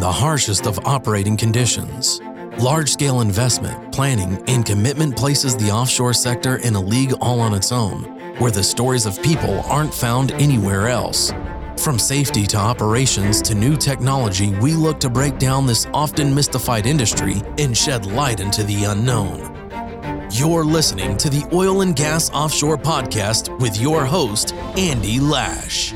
the harshest of operating conditions. Large scale investment, planning, and commitment places the offshore sector in a league all on its own, where the stories of people aren't found anywhere else. From safety to operations to new technology, we look to break down this often mystified industry and shed light into the unknown. You're listening to the Oil and Gas Offshore Podcast with your host, Andy Lash.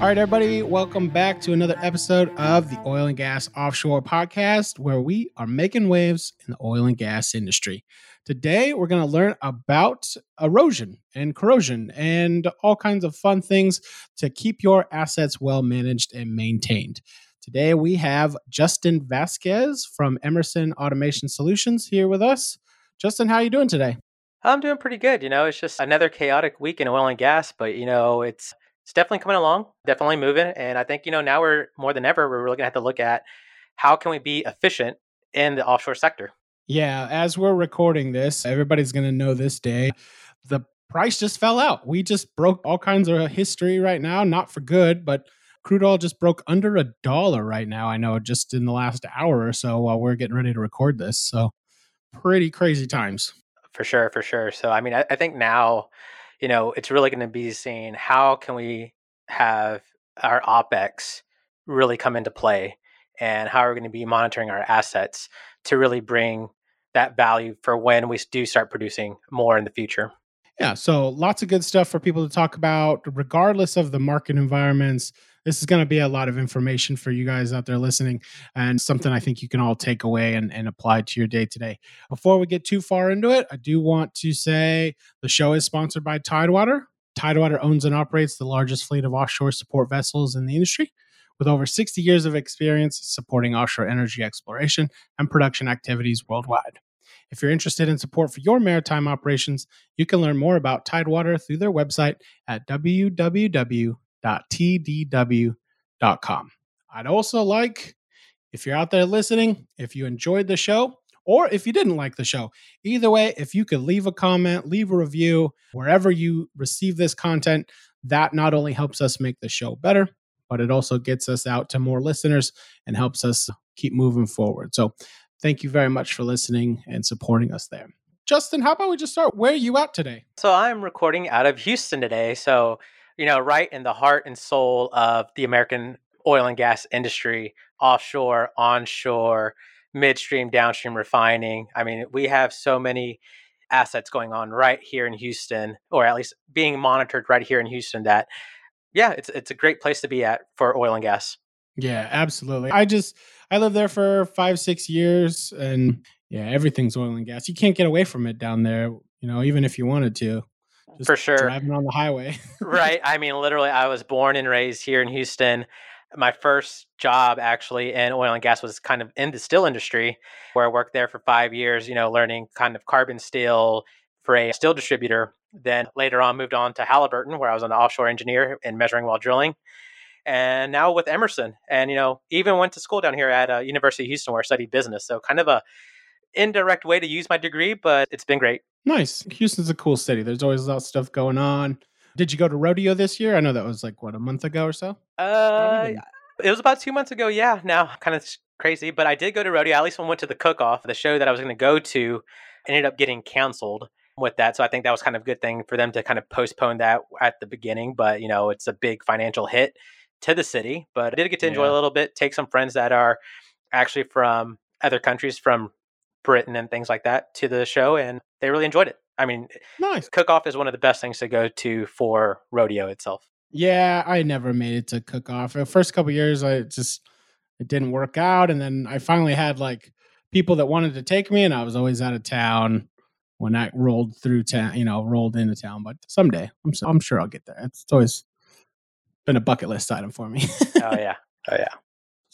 All right, everybody, welcome back to another episode of the Oil and Gas Offshore Podcast, where we are making waves in the oil and gas industry. Today, we're going to learn about erosion and corrosion and all kinds of fun things to keep your assets well managed and maintained. Today, we have Justin Vasquez from Emerson Automation Solutions here with us. Justin, how are you doing today? I'm doing pretty good. You know, it's just another chaotic week in oil and gas, but you know, it's it's definitely coming along, definitely moving. And I think, you know, now we're more than ever, we're really going to have to look at how can we be efficient in the offshore sector. Yeah, as we're recording this, everybody's going to know this day. The price just fell out. We just broke all kinds of history right now, not for good, but crude oil just broke under a dollar right now. I know just in the last hour or so while we're getting ready to record this. So, pretty crazy times. For sure, for sure. So, I mean, I, I think now you know, it's really going to be seeing how can we have our OPEX really come into play and how are we going to be monitoring our assets to really bring that value for when we do start producing more in the future. Yeah, so lots of good stuff for people to talk about, regardless of the market environments, this is going to be a lot of information for you guys out there listening and something I think you can all take away and, and apply to your day today. Before we get too far into it, I do want to say the show is sponsored by Tidewater. Tidewater owns and operates the largest fleet of offshore support vessels in the industry with over 60 years of experience supporting offshore energy exploration and production activities worldwide. If you're interested in support for your maritime operations, you can learn more about Tidewater through their website at www www.tdw.com. I'd also like, if you're out there listening, if you enjoyed the show, or if you didn't like the show. Either way, if you could leave a comment, leave a review wherever you receive this content, that not only helps us make the show better, but it also gets us out to more listeners and helps us keep moving forward. So, thank you very much for listening and supporting us there. Justin, how about we just start? Where are you at today? So, I'm recording out of Houston today. So, you know, right in the heart and soul of the American oil and gas industry, offshore, onshore, midstream, downstream refining. I mean, we have so many assets going on right here in Houston, or at least being monitored right here in Houston that yeah, it's it's a great place to be at for oil and gas. Yeah, absolutely. I just I lived there for five, six years and yeah, everything's oil and gas. You can't get away from it down there, you know, even if you wanted to. For sure. Driving on the highway. right. I mean, literally, I was born and raised here in Houston. My first job actually in oil and gas was kind of in the steel industry, where I worked there for five years, you know, learning kind of carbon steel for a steel distributor. Then later on, moved on to Halliburton, where I was an offshore engineer in measuring while drilling. And now with Emerson, and you know, even went to school down here at uh, University of Houston, where I studied business. So kind of a indirect way to use my degree, but it's been great. Nice. Houston's a cool city. There's always a lot of stuff going on. Did you go to rodeo this year? I know that was like what a month ago or so. Uh, it was about two months ago. Yeah. Now kind of crazy, but I did go to rodeo. At least I went to the cook off. The show that I was going to go to ended up getting canceled with that. So I think that was kind of a good thing for them to kind of postpone that at the beginning. But you know, it's a big financial hit to the city. But I did get to enjoy yeah. a little bit. Take some friends that are actually from other countries, from Britain and things like that to the show, and they really enjoyed it. I mean, nice. Cook Off is one of the best things to go to for rodeo itself. Yeah, I never made it to Cook Off. The first couple years, I just it didn't work out, and then I finally had like people that wanted to take me, and I was always out of town when I rolled through town. You know, rolled into town. But someday, I'm I'm sure I'll get there. It's, it's always been a bucket list item for me. oh yeah, oh yeah.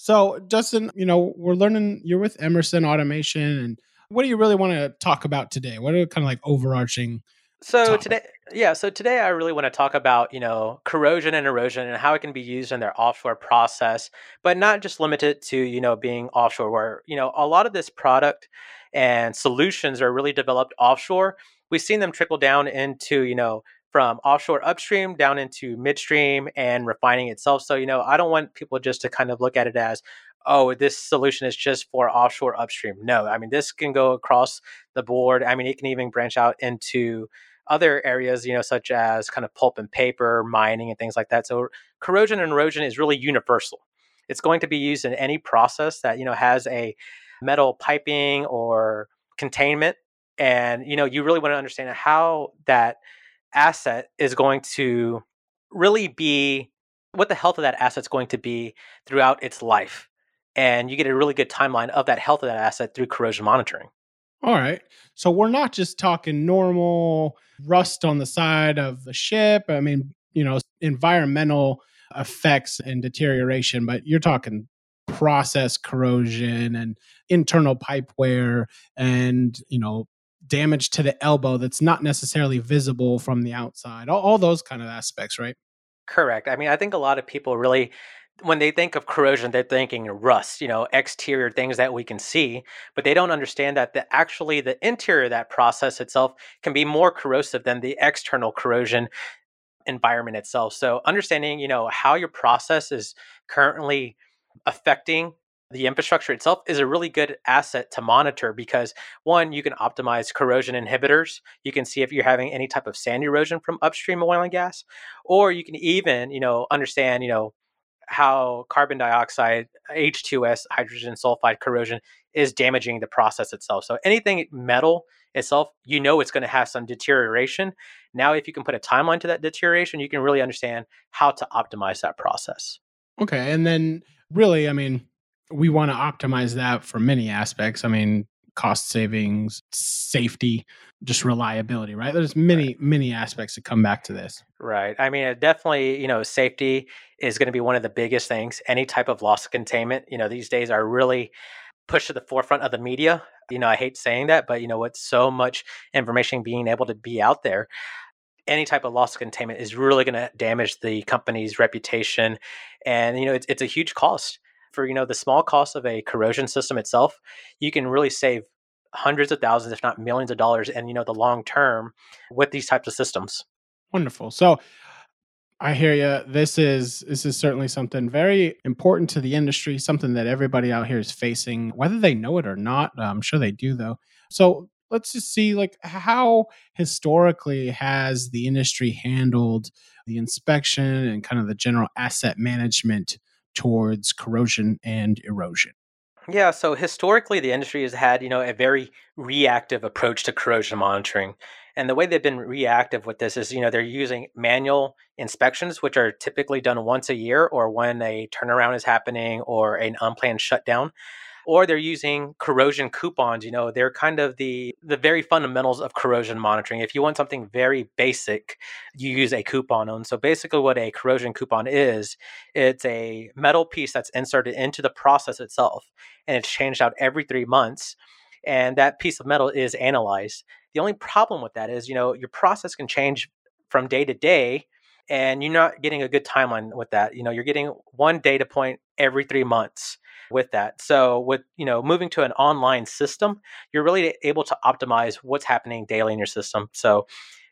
So, Justin, you know, we're learning you're with Emerson Automation and what do you really want to talk about today? What are kind of like overarching so topic? today yeah, so today I really want to talk about, you know, corrosion and erosion and how it can be used in their offshore process, but not just limited to, you know, being offshore where, you know, a lot of this product and solutions are really developed offshore. We've seen them trickle down into, you know, from offshore upstream down into midstream and refining itself. So, you know, I don't want people just to kind of look at it as, oh, this solution is just for offshore upstream. No, I mean, this can go across the board. I mean, it can even branch out into other areas, you know, such as kind of pulp and paper, mining, and things like that. So corrosion and erosion is really universal. It's going to be used in any process that, you know, has a metal piping or containment. And, you know, you really want to understand how that asset is going to really be what the health of that asset is going to be throughout its life. And you get a really good timeline of that health of that asset through corrosion monitoring. All right. So we're not just talking normal rust on the side of the ship. I mean, you know, environmental effects and deterioration, but you're talking process corrosion and internal pipe wear and, you know, damage to the elbow that's not necessarily visible from the outside. All, all those kind of aspects, right? Correct. I mean, I think a lot of people really when they think of corrosion, they're thinking rust, you know, exterior things that we can see, but they don't understand that the actually the interior of that process itself can be more corrosive than the external corrosion environment itself. So understanding, you know, how your process is currently affecting the infrastructure itself is a really good asset to monitor because one, you can optimize corrosion inhibitors. You can see if you're having any type of sand erosion from upstream oil and gas, or you can even, you know, understand, you know, how carbon dioxide, H2S, hydrogen sulfide corrosion is damaging the process itself. So anything metal itself, you know it's going to have some deterioration. Now, if you can put a timeline to that deterioration, you can really understand how to optimize that process. Okay. And then really, I mean, we want to optimize that for many aspects. I mean, cost savings, safety, just reliability, right? There's many, right. many aspects that come back to this. Right. I mean, definitely, you know, safety is going to be one of the biggest things. Any type of loss containment, you know, these days are really pushed to the forefront of the media. You know, I hate saying that, but you know, with so much information being able to be out there, any type of loss containment is really going to damage the company's reputation. And, you know, it's, it's a huge cost for, you know, the small cost of a corrosion system itself. You can really save hundreds of thousands, if not millions of dollars, and, you know, the long term with these types of systems. Wonderful. So I hear you. This is this is certainly something very important to the industry, something that everybody out here is facing, whether they know it or not. I'm sure they do, though. So let's just see, like, how historically has the industry handled the inspection and kind of the general asset management towards corrosion and erosion? Yeah, so historically, the industry has had, you know, a very reactive approach to corrosion monitoring. And the way they've been reactive with this is, you know, they're using manual inspections, which are typically done once a year or when a turnaround is happening or an unplanned shutdown or they're using corrosion coupons you know they're kind of the the very fundamentals of corrosion monitoring. If you want something very basic you use a coupon on. So basically what a corrosion coupon is it's a metal piece that's inserted into the process itself and it's changed out every 3 months and that piece of metal is analyzed. The only problem with that is you know your process can change from day to day and you're not getting a good timeline with that you know you're getting one data point every 3 months with that. So with, you know, moving to an online system, you're really able to optimize what's happening daily in your system. So,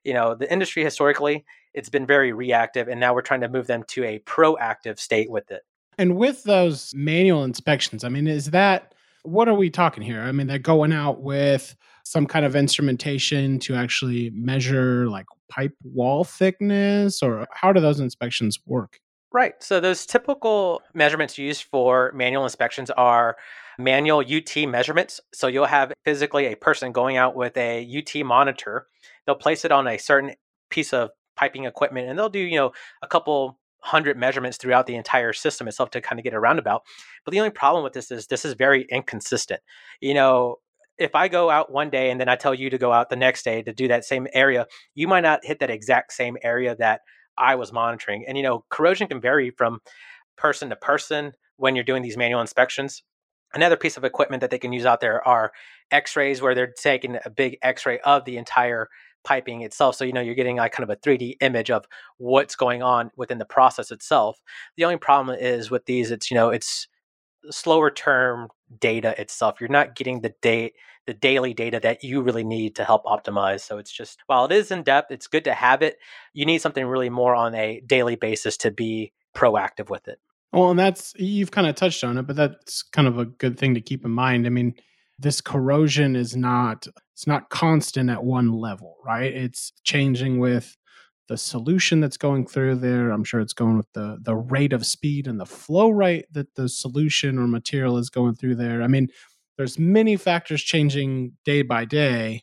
you know, the industry historically, it's been very reactive and now we're trying to move them to a proactive state with it. And with those manual inspections, I mean, is that what are we talking here? I mean, they're going out with some kind of instrumentation to actually measure like pipe wall thickness or how do those inspections work? Right. So those typical measurements used for manual inspections are manual UT measurements. So you'll have physically a person going out with a UT monitor. They'll place it on a certain piece of piping equipment and they'll do, you know, a couple hundred measurements throughout the entire system itself to kind of get a roundabout. But the only problem with this is this is very inconsistent. You know, if I go out one day and then I tell you to go out the next day to do that same area, you might not hit that exact same area that I was monitoring. And you know, corrosion can vary from person to person when you're doing these manual inspections. Another piece of equipment that they can use out there are X-rays, where they're taking a big X-ray of the entire piping itself. So you know you're getting like kind of a 3D image of what's going on within the process itself. The only problem is with these, it's you know it's slower term data itself. You're not getting the date the daily data that you really need to help optimize. So it's just while it is in depth, it's good to have it. You need something really more on a daily basis to be proactive with it. Well, and that's you've kind of touched on it, but that's kind of a good thing to keep in mind. I mean, this corrosion is not it's not constant at one level, right? It's changing with the solution that's going through there. I'm sure it's going with the the rate of speed and the flow rate that the solution or material is going through there. I mean, there's many factors changing day by day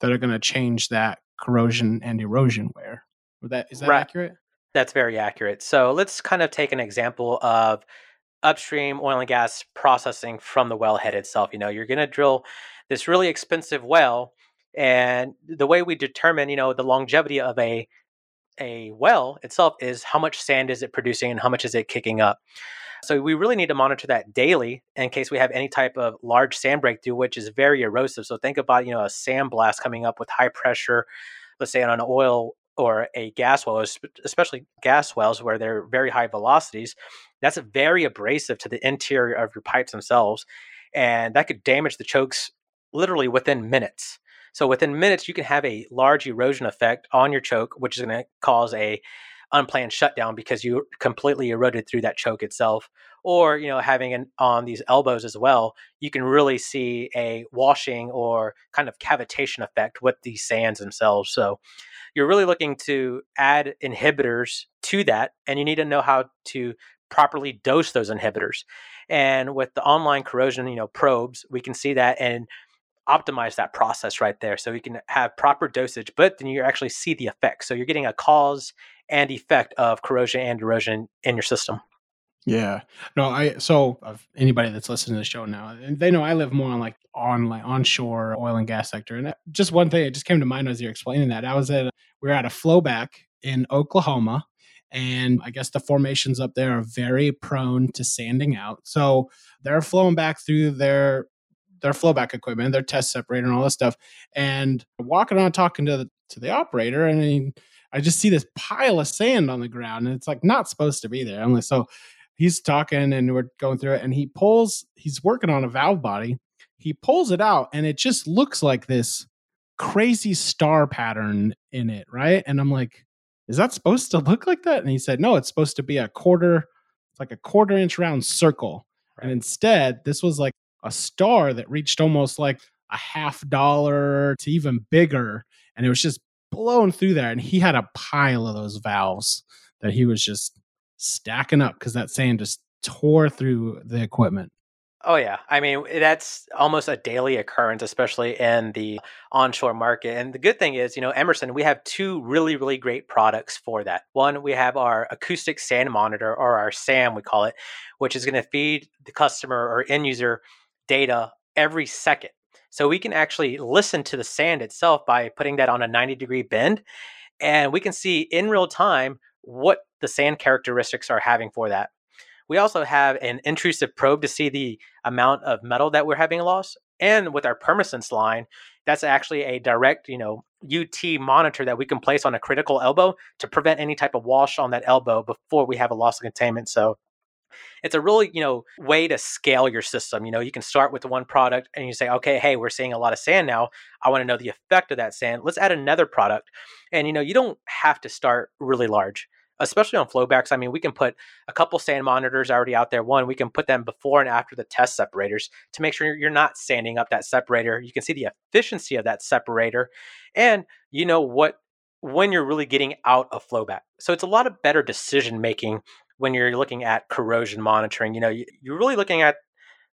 that are going to change that corrosion and erosion wear. That is that right. accurate? That's very accurate. So let's kind of take an example of upstream oil and gas processing from the wellhead itself. You know, you're going to drill this really expensive well, and the way we determine, you know, the longevity of a a well itself is how much sand is it producing and how much is it kicking up. So we really need to monitor that daily in case we have any type of large sand breakthrough, which is very erosive. So think about, you know, a sand blast coming up with high pressure, let's say on an oil or a gas well, especially gas wells where they're very high velocities, that's very abrasive to the interior of your pipes themselves. And that could damage the chokes literally within minutes. So within minutes, you can have a large erosion effect on your choke, which is going to cause a unplanned shutdown because you completely eroded through that choke itself. Or you know, having it on these elbows as well, you can really see a washing or kind of cavitation effect with these sands themselves. So you're really looking to add inhibitors to that, and you need to know how to properly dose those inhibitors. And with the online corrosion, you know, probes, we can see that and optimize that process right there so you can have proper dosage but then you actually see the effects so you're getting a cause and effect of corrosion and erosion in your system yeah no i so of anybody that's listening to the show now they know i live more on like on like onshore oil and gas sector and uh, just one thing it just came to mind as you're explaining that i was at we were at a flowback in oklahoma and I guess the formations up there are very prone to sanding out. So they're flowing back through their their flowback equipment, their test separator, and all this stuff. And walking around talking to the to the operator, and I, I just see this pile of sand on the ground, and it's like not supposed to be there. I'm like, so he's talking, and we're going through it, and he pulls. He's working on a valve body. He pulls it out, and it just looks like this crazy star pattern in it, right? And I'm like, is that supposed to look like that? And he said, no, it's supposed to be a quarter, it's like a quarter inch round circle. Right. And instead, this was like a star that reached almost like a half dollar to even bigger. And it was just blowing through there. And he had a pile of those valves that he was just stacking up because that sand just tore through the equipment. Oh yeah, I mean that's almost a daily occurrence, especially in the onshore market. And the good thing is, you know, Emerson, we have two really, really great products for that. One, we have our acoustic sand monitor, or our SAM, we call it, which is going to feed the customer or end user data every second. So we can actually listen to the sand itself by putting that on a 90 degree bend. And we can see in real time what the sand characteristics are having for that. We also have an intrusive probe to see the amount of metal that we're having lost. And with our Permasense line, that's actually a direct, you know, UT monitor that we can place on a critical elbow to prevent any type of wash on that elbow before we have a loss of containment. So it's a really you know way to scale your system you know you can start with one product and you say okay hey we're seeing a lot of sand now i want to know the effect of that sand let's add another product and you know you don't have to start really large especially on flowbacks. I mean, we can put a couple sand monitors already out there. One, we can put them before and after the test separators to make sure you're not sanding up that separator. You can see the efficiency of that separator, and you know what when you're really getting out of flowback. So it's a lot of better decision making when you're looking at corrosion monitoring. You know, you're really looking at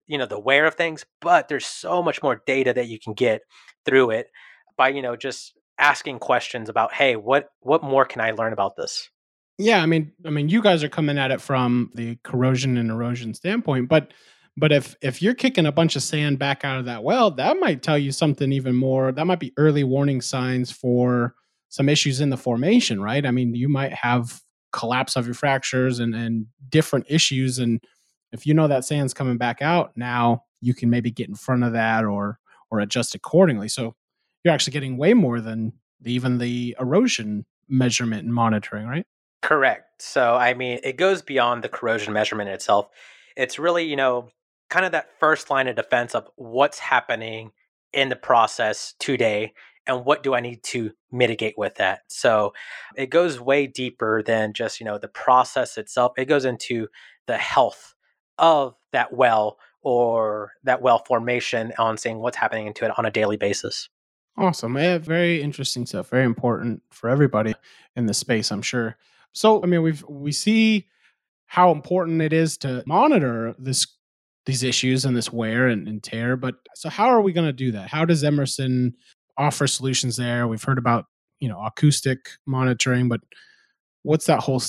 you know the wear of things, but there's so much more data that you can get through it by you know just asking questions about hey what what more can i learn about this yeah i mean i mean you guys are coming at it from the corrosion and erosion standpoint but but if if you're kicking a bunch of sand back out of that well that might tell you something even more that might be early warning signs for some issues in the formation right i mean you might have collapse of your fractures and, and different issues. And if you know that sand's coming back out, now you can maybe get in front of that or or adjust accordingly. So you're actually getting way more than even the erosion measurement and monitoring, right? Correct. So I mean, it goes beyond the corrosion measurement itself. It's really, you know, kind of that first line of defense of what's happening in the process today and what do I need to mitigate with that? So it goes way deeper than just, you know, the process itself. It goes into the health of that well or that well formation on seeing what's happening into it on a daily basis. Awesome. Yeah, very interesting stuff. Very important for everybody in the space, I'm sure. So, I mean, we've we see how important it is to monitor this these issues and this wear and, and tear. But so how are we going to do that? How does Emerson offer solutions there? We've heard about, you know, acoustic monitoring, but what's that whole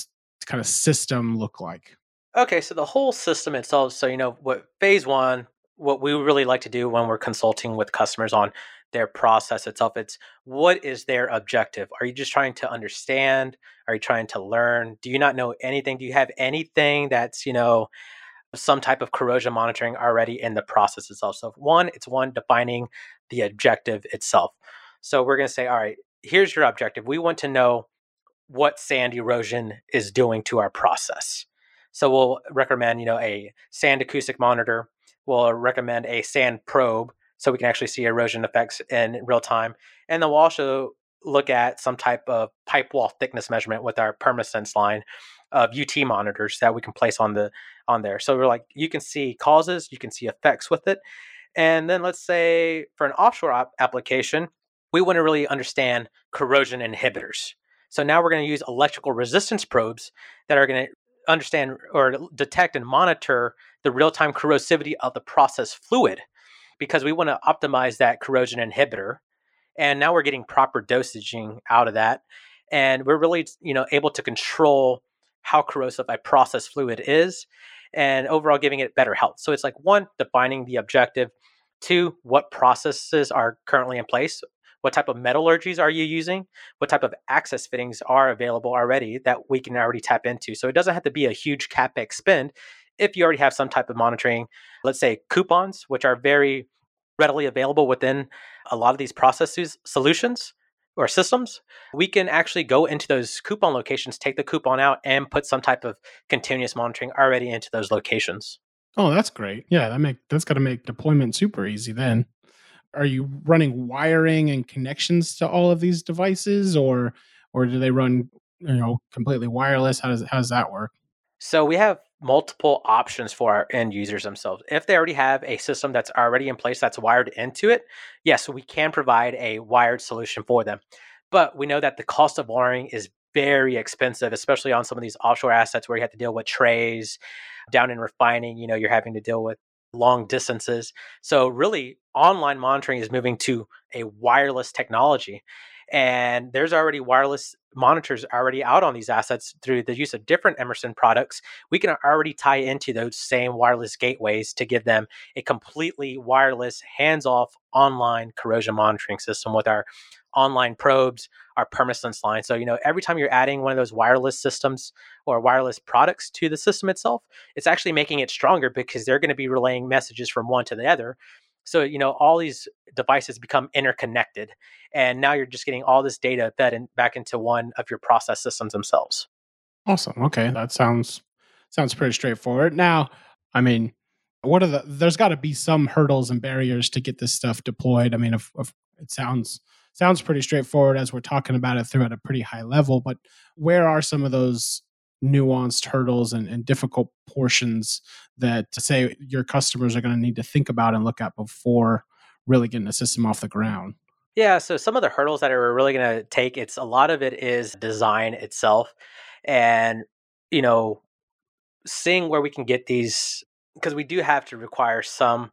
kind of system look like? Okay, so the whole system itself. So, you know, what phase one, what we really like to do when we're consulting with customers on their process itself, it's what is their objective? Are you just trying to understand? Are you trying to learn? Do you not know anything? Do you have anything that's, you know, some type of corrosion monitoring already in the process itself? So, one, it's one defining the objective itself. So, we're going to say, all right, here's your objective. We want to know what sand erosion is doing to our process. So we'll recommend, you know, a sand acoustic monitor. We'll recommend a sand probe so we can actually see erosion effects in real time. And then we'll also look at some type of pipe wall thickness measurement with our PermaSense line of UT monitors that we can place on the on there. So we're like, you can see causes, you can see effects with it. And then let's say for an offshore op- application, we want to really understand corrosion inhibitors. So now we're going to use electrical resistance probes that are going to understand or detect and monitor the real-time corrosivity of the process fluid because we want to optimize that corrosion inhibitor and now we're getting proper dosaging out of that and we're really you know able to control how corrosive a process fluid is and overall giving it better health so it's like one defining the objective two what processes are currently in place what type of metallurgies are you using? What type of access fittings are available already that we can already tap into? So it doesn't have to be a huge capex spend if you already have some type of monitoring. Let's say coupons, which are very readily available within a lot of these processes solutions or systems, we can actually go into those coupon locations, take the coupon out, and put some type of continuous monitoring already into those locations. Oh, that's great. Yeah, that make that's got to make deployment super easy then are you running wiring and connections to all of these devices or or do they run you know completely wireless how does how does that work so we have multiple options for our end users themselves if they already have a system that's already in place that's wired into it yes we can provide a wired solution for them but we know that the cost of wiring is very expensive especially on some of these offshore assets where you have to deal with trays down in refining you know you're having to deal with long distances. So, really, online monitoring is moving to a wireless technology. And there's already wireless monitors already out on these assets through the use of different Emerson products. We can already tie into those same wireless gateways to give them a completely wireless, hands off online corrosion monitoring system with our online probes, our PermaSense line. So, you know, every time you're adding one of those wireless systems or wireless products to the system itself, it's actually making it stronger because they're going to be relaying messages from one to the other. So, you know, all these devices become interconnected. And now you're just getting all this data fed in, back into one of your process systems themselves. Awesome. Okay. That sounds sounds pretty straightforward. Now, I mean, what are the there's got to be some hurdles and barriers to get this stuff deployed. I mean, if, if it sounds sounds pretty straightforward as we're talking about it through at a pretty high level, but where are some of those nuanced hurdles and, and difficult portions that say your customers are going to need to think about and look at before really getting a system off the ground? Yeah, so some of the hurdles that are really going to take it's a lot of it is design itself and you know seeing where we can get these because we do have to require some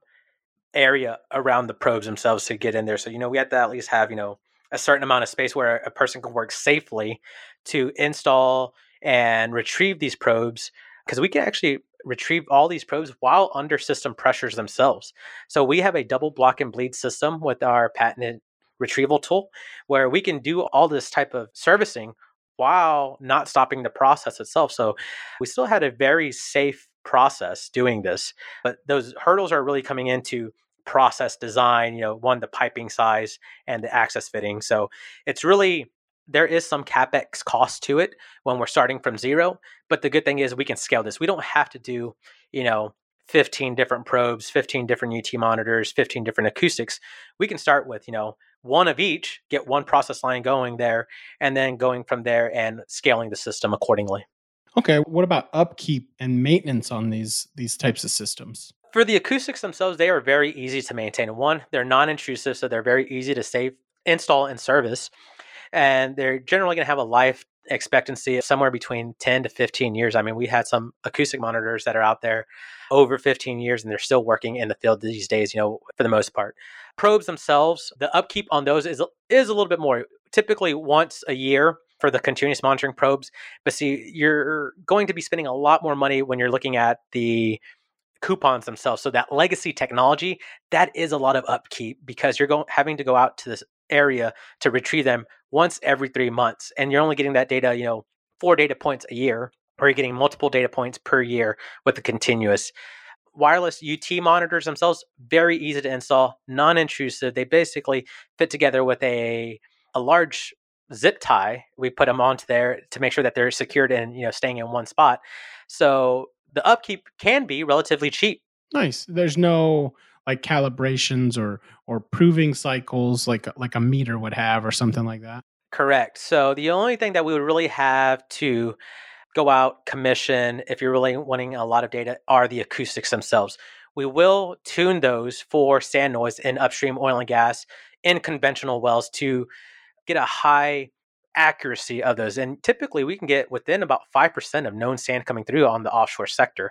area around the probes themselves to get in there. So, you know, we have to at least have, you know, a certain amount of space where a person can work safely to install and retrieve these probes because we can actually retrieve all these probes while under system pressures themselves. So we have a double block and bleed system with our patented retrieval tool where we can do all this type of servicing while not stopping the process itself. So we still had a very safe process doing this, but those hurdles are really coming into process design, you know, one, the piping size and the access fitting. So it's really, there is some capex cost to it when we're starting from zero. But the good thing is we can scale this. We don't have to do, you know, 15 different probes, 15 different UT monitors, 15 different acoustics. We can start with, you know, one of each, get one process line going there, and then going from there and scaling the system accordingly. Okay, what about upkeep and maintenance on these these types of systems? For the acoustics themselves, they are very easy to maintain. One, they're non-intrusive, so they're very easy to save, install, and service. And they're generally going to have a life expectancy of somewhere between 10 to 15 years. I mean, we had some acoustic monitors that are out there over 15 years and they're still working in the field these days, you know, for the most part. Probes themselves, the upkeep on those is is a little bit more typically once a year for the continuous monitoring probes. But see, you're going to be spending a lot more money when you're looking at the coupons themselves. So that legacy technology, that is a lot of upkeep because you're going having to go out to this area to retrieve them once every three months, and you're only getting that data, you know, four data points a year, or you're getting multiple data points per year with the continuous. Wireless UT monitors themselves very easy to install, non-intrusive. They basically fit together with a a large zip tie. We put them onto there to make sure that they're secured and you know staying in one spot. So the upkeep can be relatively cheap. Nice. There's no like calibrations or or proving cycles like like a meter would have or something like that. Correct. So the only thing that we would really have to go out commission if you're really wanting a lot of data are the acoustics themselves. We will tune those for sand noise in upstream oil and gas in conventional wells to get a high accuracy of those. And typically we can get within about 5% of known sand coming through on the offshore sector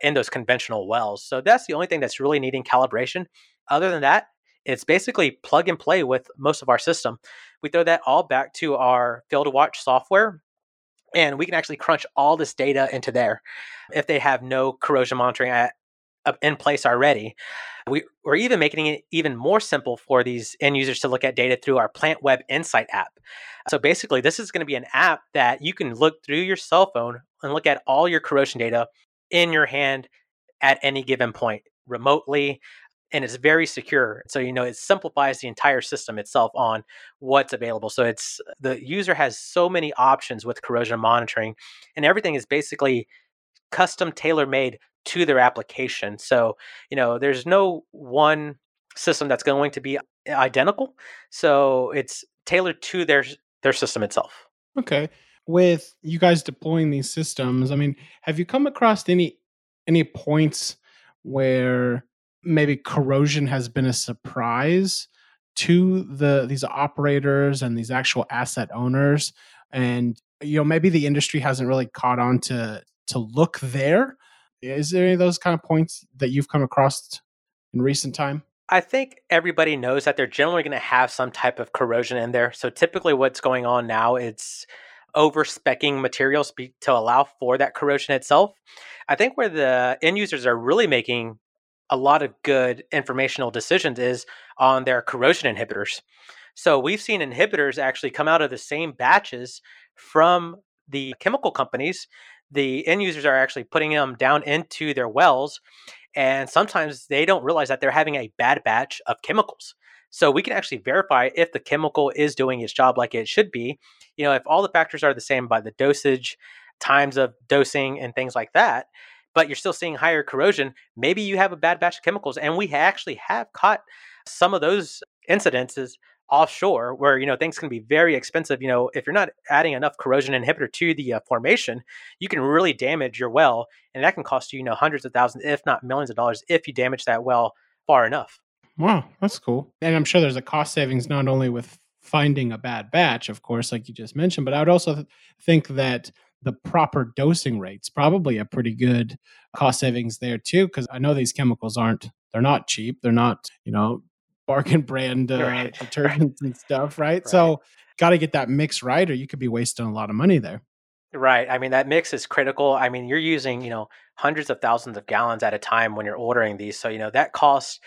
in those conventional wells. So that's the only thing that's really needing calibration. Other than that, it's basically plug and play with most of our system. We throw that all back to our field watch software and we can actually crunch all this data into there if they have no corrosion monitoring at, in place already. We, are even making it even more simple for these end users to look at data through our Plantweb Insight app. So basically, this is going to be an app that you can look through your cell phone and look at all your corrosion data in your hand at any given point remotely. And it's very secure. So, you know, it simplifies the entire system itself on what's available. So, it's the user has so many options with corrosion monitoring, and everything is basically custom tailor made to their application. So, you know, there's no one system that's going to be identical. So it's tailored to their their system itself. Okay. With you guys deploying these systems, I mean, have you come across any any points where maybe corrosion has been a surprise to the these operators and these actual asset owners and you know maybe the industry hasn't really caught on to to look there is there any of those kind of points that you've come across in recent time? I think everybody knows that they're generally going to have some type of corrosion in there. So typically, what's going on now it's over specking materials to allow for that corrosion itself. I think where the end users are really making a lot of good informational decisions is on their corrosion inhibitors. So we've seen inhibitors actually come out of the same batches from the chemical companies the end users are actually putting them down into their wells and sometimes they don't realize that they're having a bad batch of chemicals. So we can actually verify if the chemical is doing its job like it should be. You know if all the factors are the same by the dosage times of dosing and things like that but you're still seeing higher corrosion maybe you have a bad batch of chemicals and we actually have caught some of those incidences offshore where you know things can be very expensive you know if you're not adding enough corrosion inhibitor to the uh, formation you can really damage your well and that can cost you you know hundreds of thousands if not millions of dollars if you damage that well far enough. Wow that's cool. And i'm sure there's a cost savings not only with finding a bad batch of course like you just mentioned but i would also think that the proper dosing rates probably a pretty good cost savings there too because i know these chemicals aren't they're not cheap they're not you know bargain brand uh, right. detergents and stuff, right? right. So got to get that mix right, or you could be wasting a lot of money there. Right. I mean, that mix is critical. I mean, you're using, you know, hundreds of thousands of gallons at a time when you're ordering these. So, you know, that cost,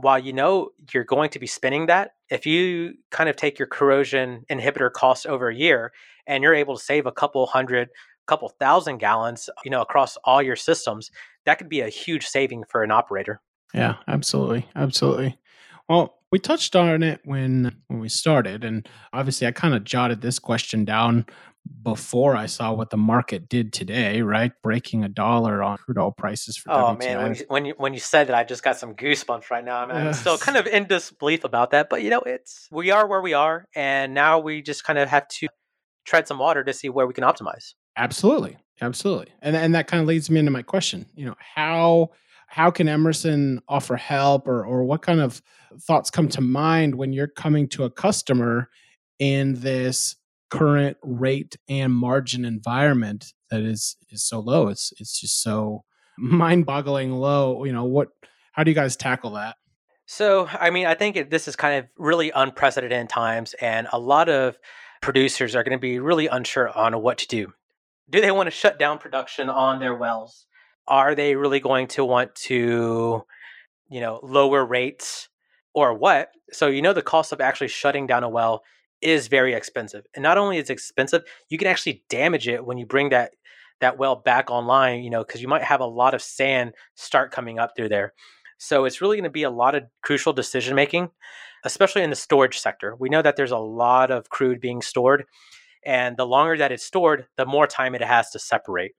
while you know you're going to be spending that, if you kind of take your corrosion inhibitor cost over a year and you're able to save a couple hundred, couple thousand gallons, you know, across all your systems, that could be a huge saving for an operator. Yeah, absolutely. Absolutely. Well, we touched on it when when we started, and obviously, I kind of jotted this question down before I saw what the market did today. Right, breaking a dollar on crude oil prices for. Oh WTI. man, when you, when you when you said that, I just got some goosebumps right now. I'm, I'm still kind of in disbelief about that, but you know, it's we are where we are, and now we just kind of have to tread some water to see where we can optimize. Absolutely. Absolutely. And and that kind of leads me into my question. You know, how how can Emerson offer help or or what kind of thoughts come to mind when you're coming to a customer in this current rate and margin environment that is is so low? It's it's just so mind-boggling low. You know, what how do you guys tackle that? So, I mean, I think it, this is kind of really unprecedented times, and a lot of producers are going to be really unsure on what to do. Do they want to shut down production on their wells? Are they really going to want to, you know, lower rates or what? So, you know, the cost of actually shutting down a well is very expensive. And not only is it expensive, you can actually damage it when you bring that that well back online, you know, because you might have a lot of sand start coming up through there. So it's really going to be a lot of crucial decision making, especially in the storage sector. We know that there's a lot of crude being stored, and the longer that it's stored, the more time it has to separate.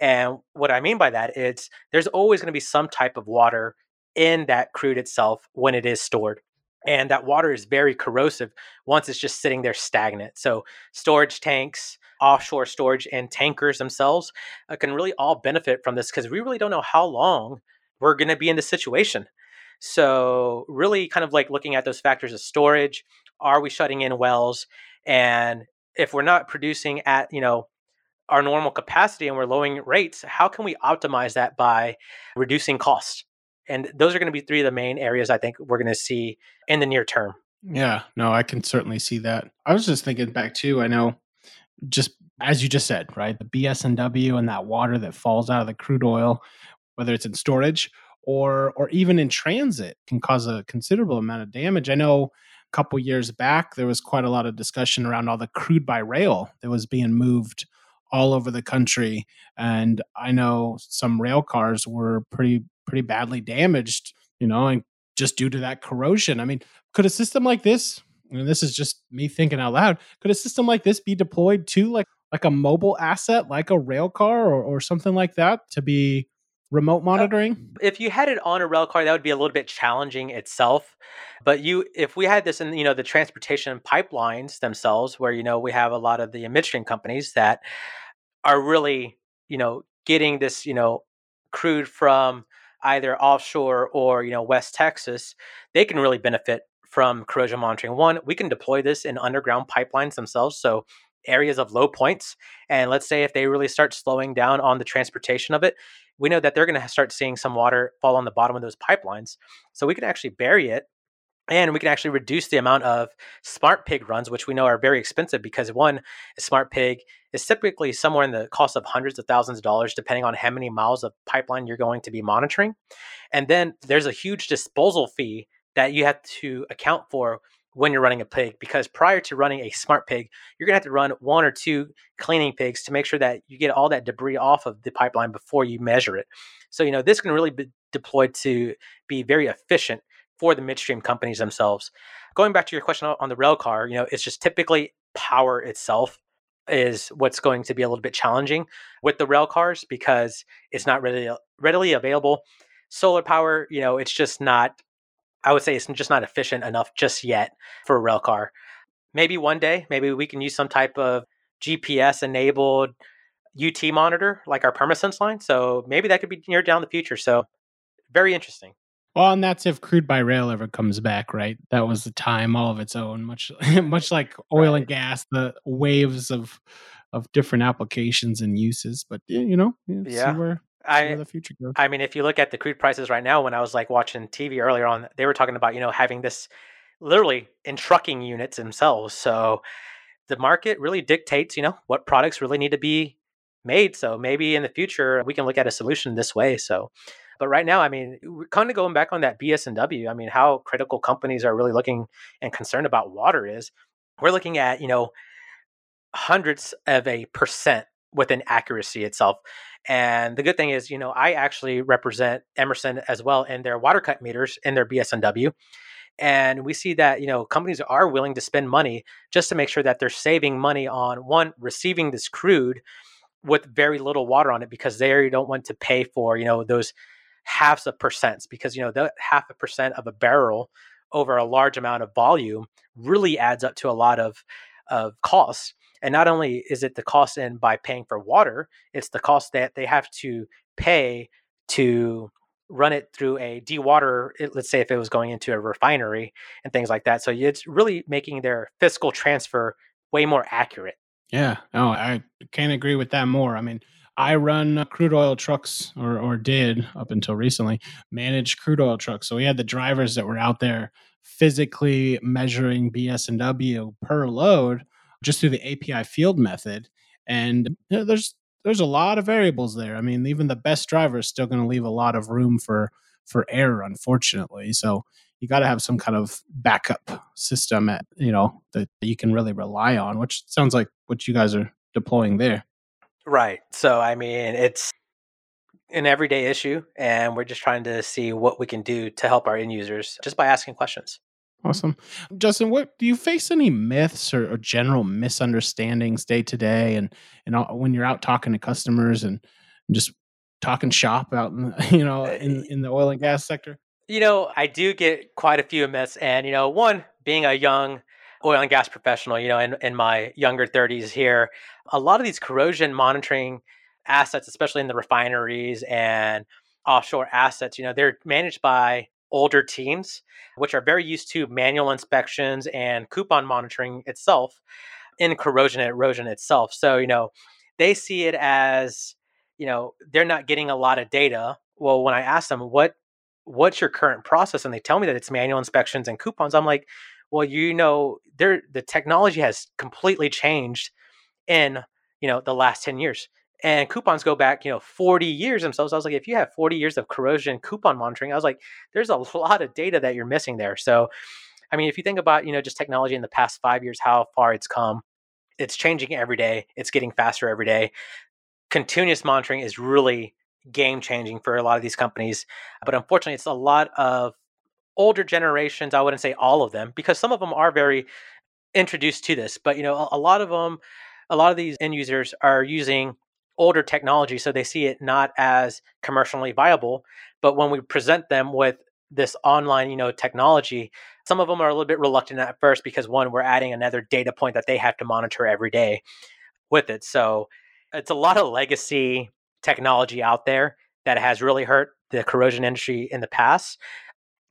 And what I mean by that is there's always going to be some type of water in that crude itself when it is stored. And that water is very corrosive once it's just sitting there stagnant. So, storage tanks, offshore storage, and tankers themselves uh, can really all benefit from this because we really don't know how long we're going to be in this situation. So, really kind of like looking at those factors of storage. Are we shutting in wells? And if we're not producing at, you know, our normal capacity and we're lowering rates, how can we optimize that by reducing costs? And those are going to be three of the main areas I think we're going to see in the near term. Yeah, no, I can certainly see that. I was just thinking back too. I know just as you just said, right? The BS&W and that water that falls out of the crude oil whether it's in storage or or even in transit can cause a considerable amount of damage. I know a couple years back there was quite a lot of discussion around all the crude by rail that was being moved all over the country and I know some rail cars were pretty pretty badly damaged, you know, and just due to that corrosion. I mean, could a system like this, and this is just me thinking out loud, could a system like this be deployed to like like a mobile asset like a rail car or, or something like that to be remote uh, monitoring? Uh, if you had it on a rail car, that would be a little bit challenging itself. But you, if we had this in, you know, the transportation pipelines themselves, where you know we have a lot of the midstream companies that are really, you know, getting this, you know, crude from either offshore or you know West Texas, they can really benefit from corrosion monitoring. One, we can deploy this in underground pipelines themselves. So areas of low points. And let's say if they really start slowing down on the transportation of it, we know that they're going to start seeing some water fall on the bottom of those pipelines. So we can actually bury it and we can actually reduce the amount of smart pig runs, which we know are very expensive because one, smart pig is typically somewhere in the cost of hundreds of thousands of dollars, depending on how many miles of pipeline you're going to be monitoring. And then there's a huge disposal fee that you have to account for when you're running a pig because prior to running a smart pig, you're going to have to run one or two cleaning pigs to make sure that you get all that debris off of the pipeline before you measure it. So, you know, this can really be deployed to be very efficient for the midstream companies themselves. Going back to your question on the rail car, you know, it's just typically power itself is what's going to be a little bit challenging with the rail cars because it's not really readily available. Solar power, you know, it's just not I would say it's just not efficient enough just yet for a rail car. Maybe one day, maybe we can use some type of GPS enabled UT monitor like our Permasense line. So maybe that could be near down the future. So very interesting. Well, and that's if crude by rail ever comes back, right? That was the time all of its own, much much like oil right. and gas, the waves of of different applications and uses. But you know, yeah, where I, the future goes. I mean, if you look at the crude prices right now, when I was like watching TV earlier on, they were talking about you know having this literally in trucking units themselves. So the market really dictates you know what products really need to be made. So maybe in the future we can look at a solution this way. So. But right now, I mean, kind of going back on that BS&W, I mean, how critical companies are really looking and concerned about water is we're looking at, you know, hundreds of a percent with an accuracy itself. And the good thing is, you know, I actually represent Emerson as well in their water cut meters in their BS&W. And we see that, you know, companies are willing to spend money just to make sure that they're saving money on one, receiving this crude with very little water on it because they don't want to pay for, you know, those halves of percents because, you know, that half a percent of a barrel over a large amount of volume really adds up to a lot of, of costs. And not only is it the cost in by paying for water, it's the cost that they have to pay to run it through a dewater let's say if it was going into a refinery and things like that. So it's really making their fiscal transfer way more accurate. Yeah. No i can't agree with that more. I mean i run crude oil trucks or, or did up until recently manage crude oil trucks so we had the drivers that were out there physically measuring BS&W per load just through the api field method and you know, there's there's a lot of variables there. I mean, even the best driver is still going to leave a lot of room for for error, unfortunately. So you got to have some kind of backup system, at, you know, that you can really rely on. Which sounds like what you guys are deploying there. Right. So I mean, it's an everyday issue, and we're just trying to see what we can do to help our end users just by asking questions. Awesome. Justin, what do you face any myths or, or general misunderstandings day to day and and all, when you're out talking to customers and, and just talking shop out in, you know in, uh, in the oil and gas sector? You know, I do get quite a few myths and you know, one being a young oil and gas professional, you know, in, in my younger 30s here, a lot of these corrosion monitoring assets, especially in the refineries and offshore assets, you know, they're managed by older teams, which are very used to manual inspections and coupon monitoring itself in corrosion and erosion itself. So, you know, they see it as, you know, they're not getting a lot of data. Well, when I ask them what what's your current process and they tell me that it's manual inspections and coupons, I'm like, well, you know, there the technology has completely changed in, you know, the last 10 years and coupons go back, you know, 40 years themselves. I was like, if you have 40 years of corrosion coupon monitoring, I was like, there's a lot of data that you're missing there. So, I mean, if you think about, you know, just technology in the past five years, how far it's come, it's changing every day. It's getting faster every day. Continuous monitoring is really game changing for a lot of these companies. But unfortunately, it's a lot of older generations. I wouldn't say all of them, because some of them are very introduced to this. But, you know, a, a lot of them, a lot of these end users are using older technology, so they see it not as commercially viable. But when we present them with this online, you know, technology, some of them are a little bit reluctant at first because one, we're adding another data point that they have to monitor every day with it. So it's a lot of legacy technology out there that has really hurt the corrosion industry in the past.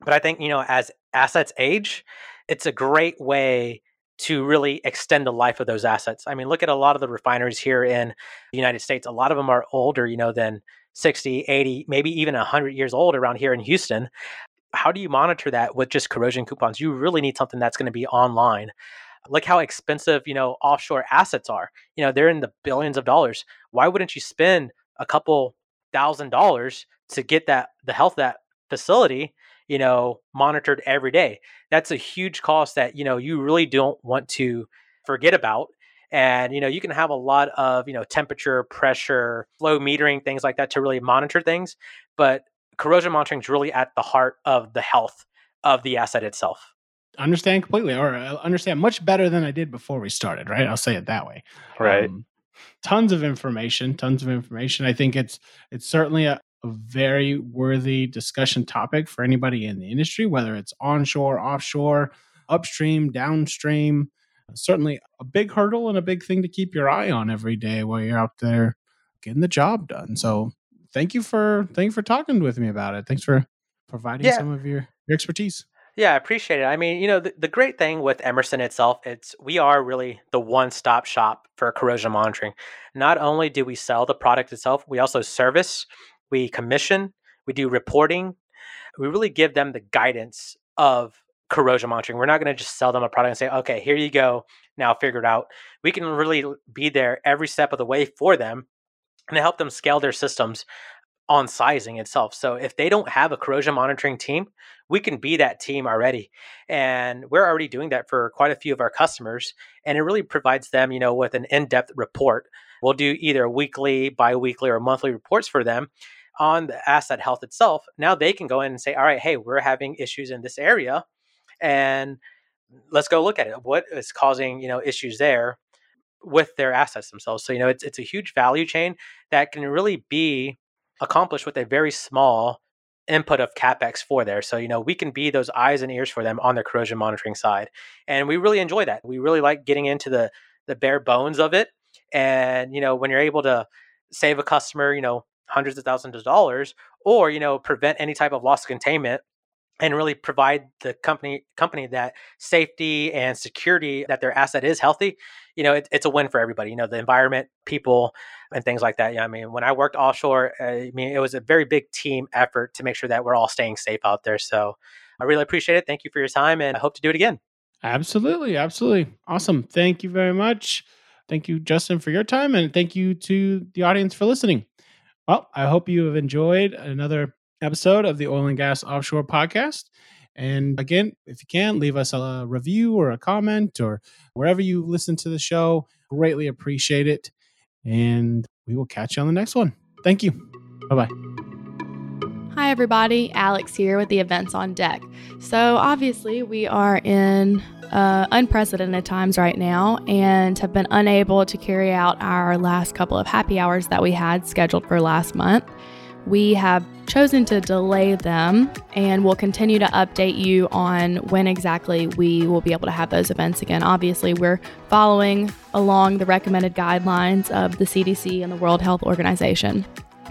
But I think, you know, as assets age, it's a great way to really extend the life of those assets. I mean, look at a lot of the refineries here in the United States. A lot of them are older, you know, than 60, 80, maybe even 100 years old around here in Houston. How do you monitor that with just corrosion coupons? You really need something that's going to be online. Look how expensive, you know, offshore assets are. You know, they're in the billions of dollars. Why wouldn't you spend a couple thousand dollars to get that the health of that facility you know, monitored every day. That's a huge cost that, you know, you really don't want to forget about. And, you know, you can have a lot of, you know, temperature, pressure, flow metering, things like that to really monitor things. But corrosion monitoring is really at the heart of the health of the asset itself. Understand completely, or uh, understand much better than I did before we started, right? I'll say it that way. Right. Um, tons of information, tons of information. I think it's it's certainly a, a very worthy discussion topic for anybody in the industry, whether it's onshore, offshore, upstream, downstream. Certainly a big hurdle and a big thing to keep your eye on every day while you're out there getting the job done. So thank you for thank you for talking with me about it. Thanks for providing yeah. some of your, your expertise. Yeah, I appreciate it. I mean, you know, the, the great thing with Emerson itself, it's we are really the one-stop shop for corrosion monitoring. Not only do we sell the product itself, we also service we commission, we do reporting. We really give them the guidance of corrosion monitoring. We're not going to just sell them a product and say, okay, here you go. Now figure it out. We can really be there every step of the way for them and help them scale their systems on sizing itself. So if they don't have a corrosion monitoring team, we can be that team already. And we're already doing that for quite a few of our customers. And it really provides them, you know, with an in-depth report. We'll do either weekly, bi-weekly, or monthly reports for them on the asset health itself. Now they can go in and say, all right, hey, we're having issues in this area. And let's go look at it. What is causing, you know, issues there with their assets themselves? So, you know, it's it's a huge value chain that can really be accomplished with a very small input of capex for there. So, you know, we can be those eyes and ears for them on their corrosion monitoring side. And we really enjoy that. We really like getting into the the bare bones of it. And, you know, when you're able to save a customer, you know, hundreds of thousands of dollars or, you know, prevent any type of loss of containment and really provide the company company that safety and security that their asset is healthy you know it, it's a win for everybody you know the environment people and things like that yeah i mean when i worked offshore i mean it was a very big team effort to make sure that we're all staying safe out there so i really appreciate it thank you for your time and i hope to do it again. Absolutely absolutely awesome thank you very much thank you justin for your time and thank you to the audience for listening. Well i hope you have enjoyed another episode of the Oil and Gas Offshore Podcast. And again, if you can, leave us a review or a comment or wherever you listen to the show. Greatly appreciate it. And we will catch you on the next one. Thank you. Bye bye. Hi, everybody. Alex here with the events on deck. So, obviously, we are in uh, unprecedented times right now and have been unable to carry out our last couple of happy hours that we had scheduled for last month. We have chosen to delay them and we'll continue to update you on when exactly we will be able to have those events again. Obviously, we're following along the recommended guidelines of the CDC and the World Health Organization.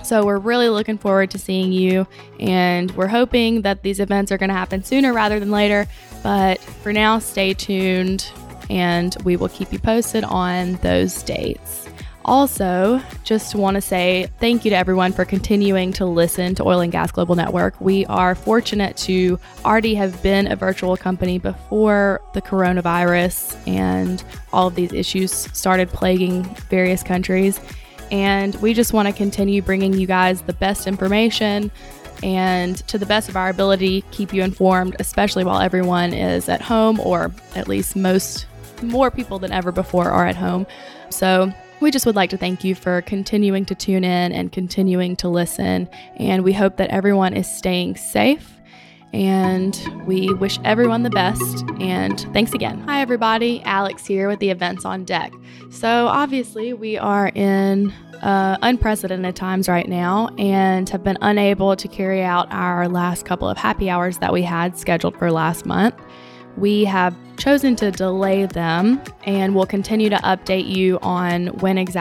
So, we're really looking forward to seeing you, and we're hoping that these events are going to happen sooner rather than later. But for now, stay tuned, and we will keep you posted on those dates. Also, just want to say thank you to everyone for continuing to listen to Oil and Gas Global Network. We are fortunate to already have been a virtual company before the coronavirus and all of these issues started plaguing various countries. And we just want to continue bringing you guys the best information and to the best of our ability, keep you informed, especially while everyone is at home, or at least most more people than ever before are at home. So, we just would like to thank you for continuing to tune in and continuing to listen. And we hope that everyone is staying safe. And we wish everyone the best. And thanks again. Hi, everybody. Alex here with the events on deck. So, obviously, we are in uh, unprecedented times right now and have been unable to carry out our last couple of happy hours that we had scheduled for last month. We have chosen to delay them and we'll continue to update you on when exactly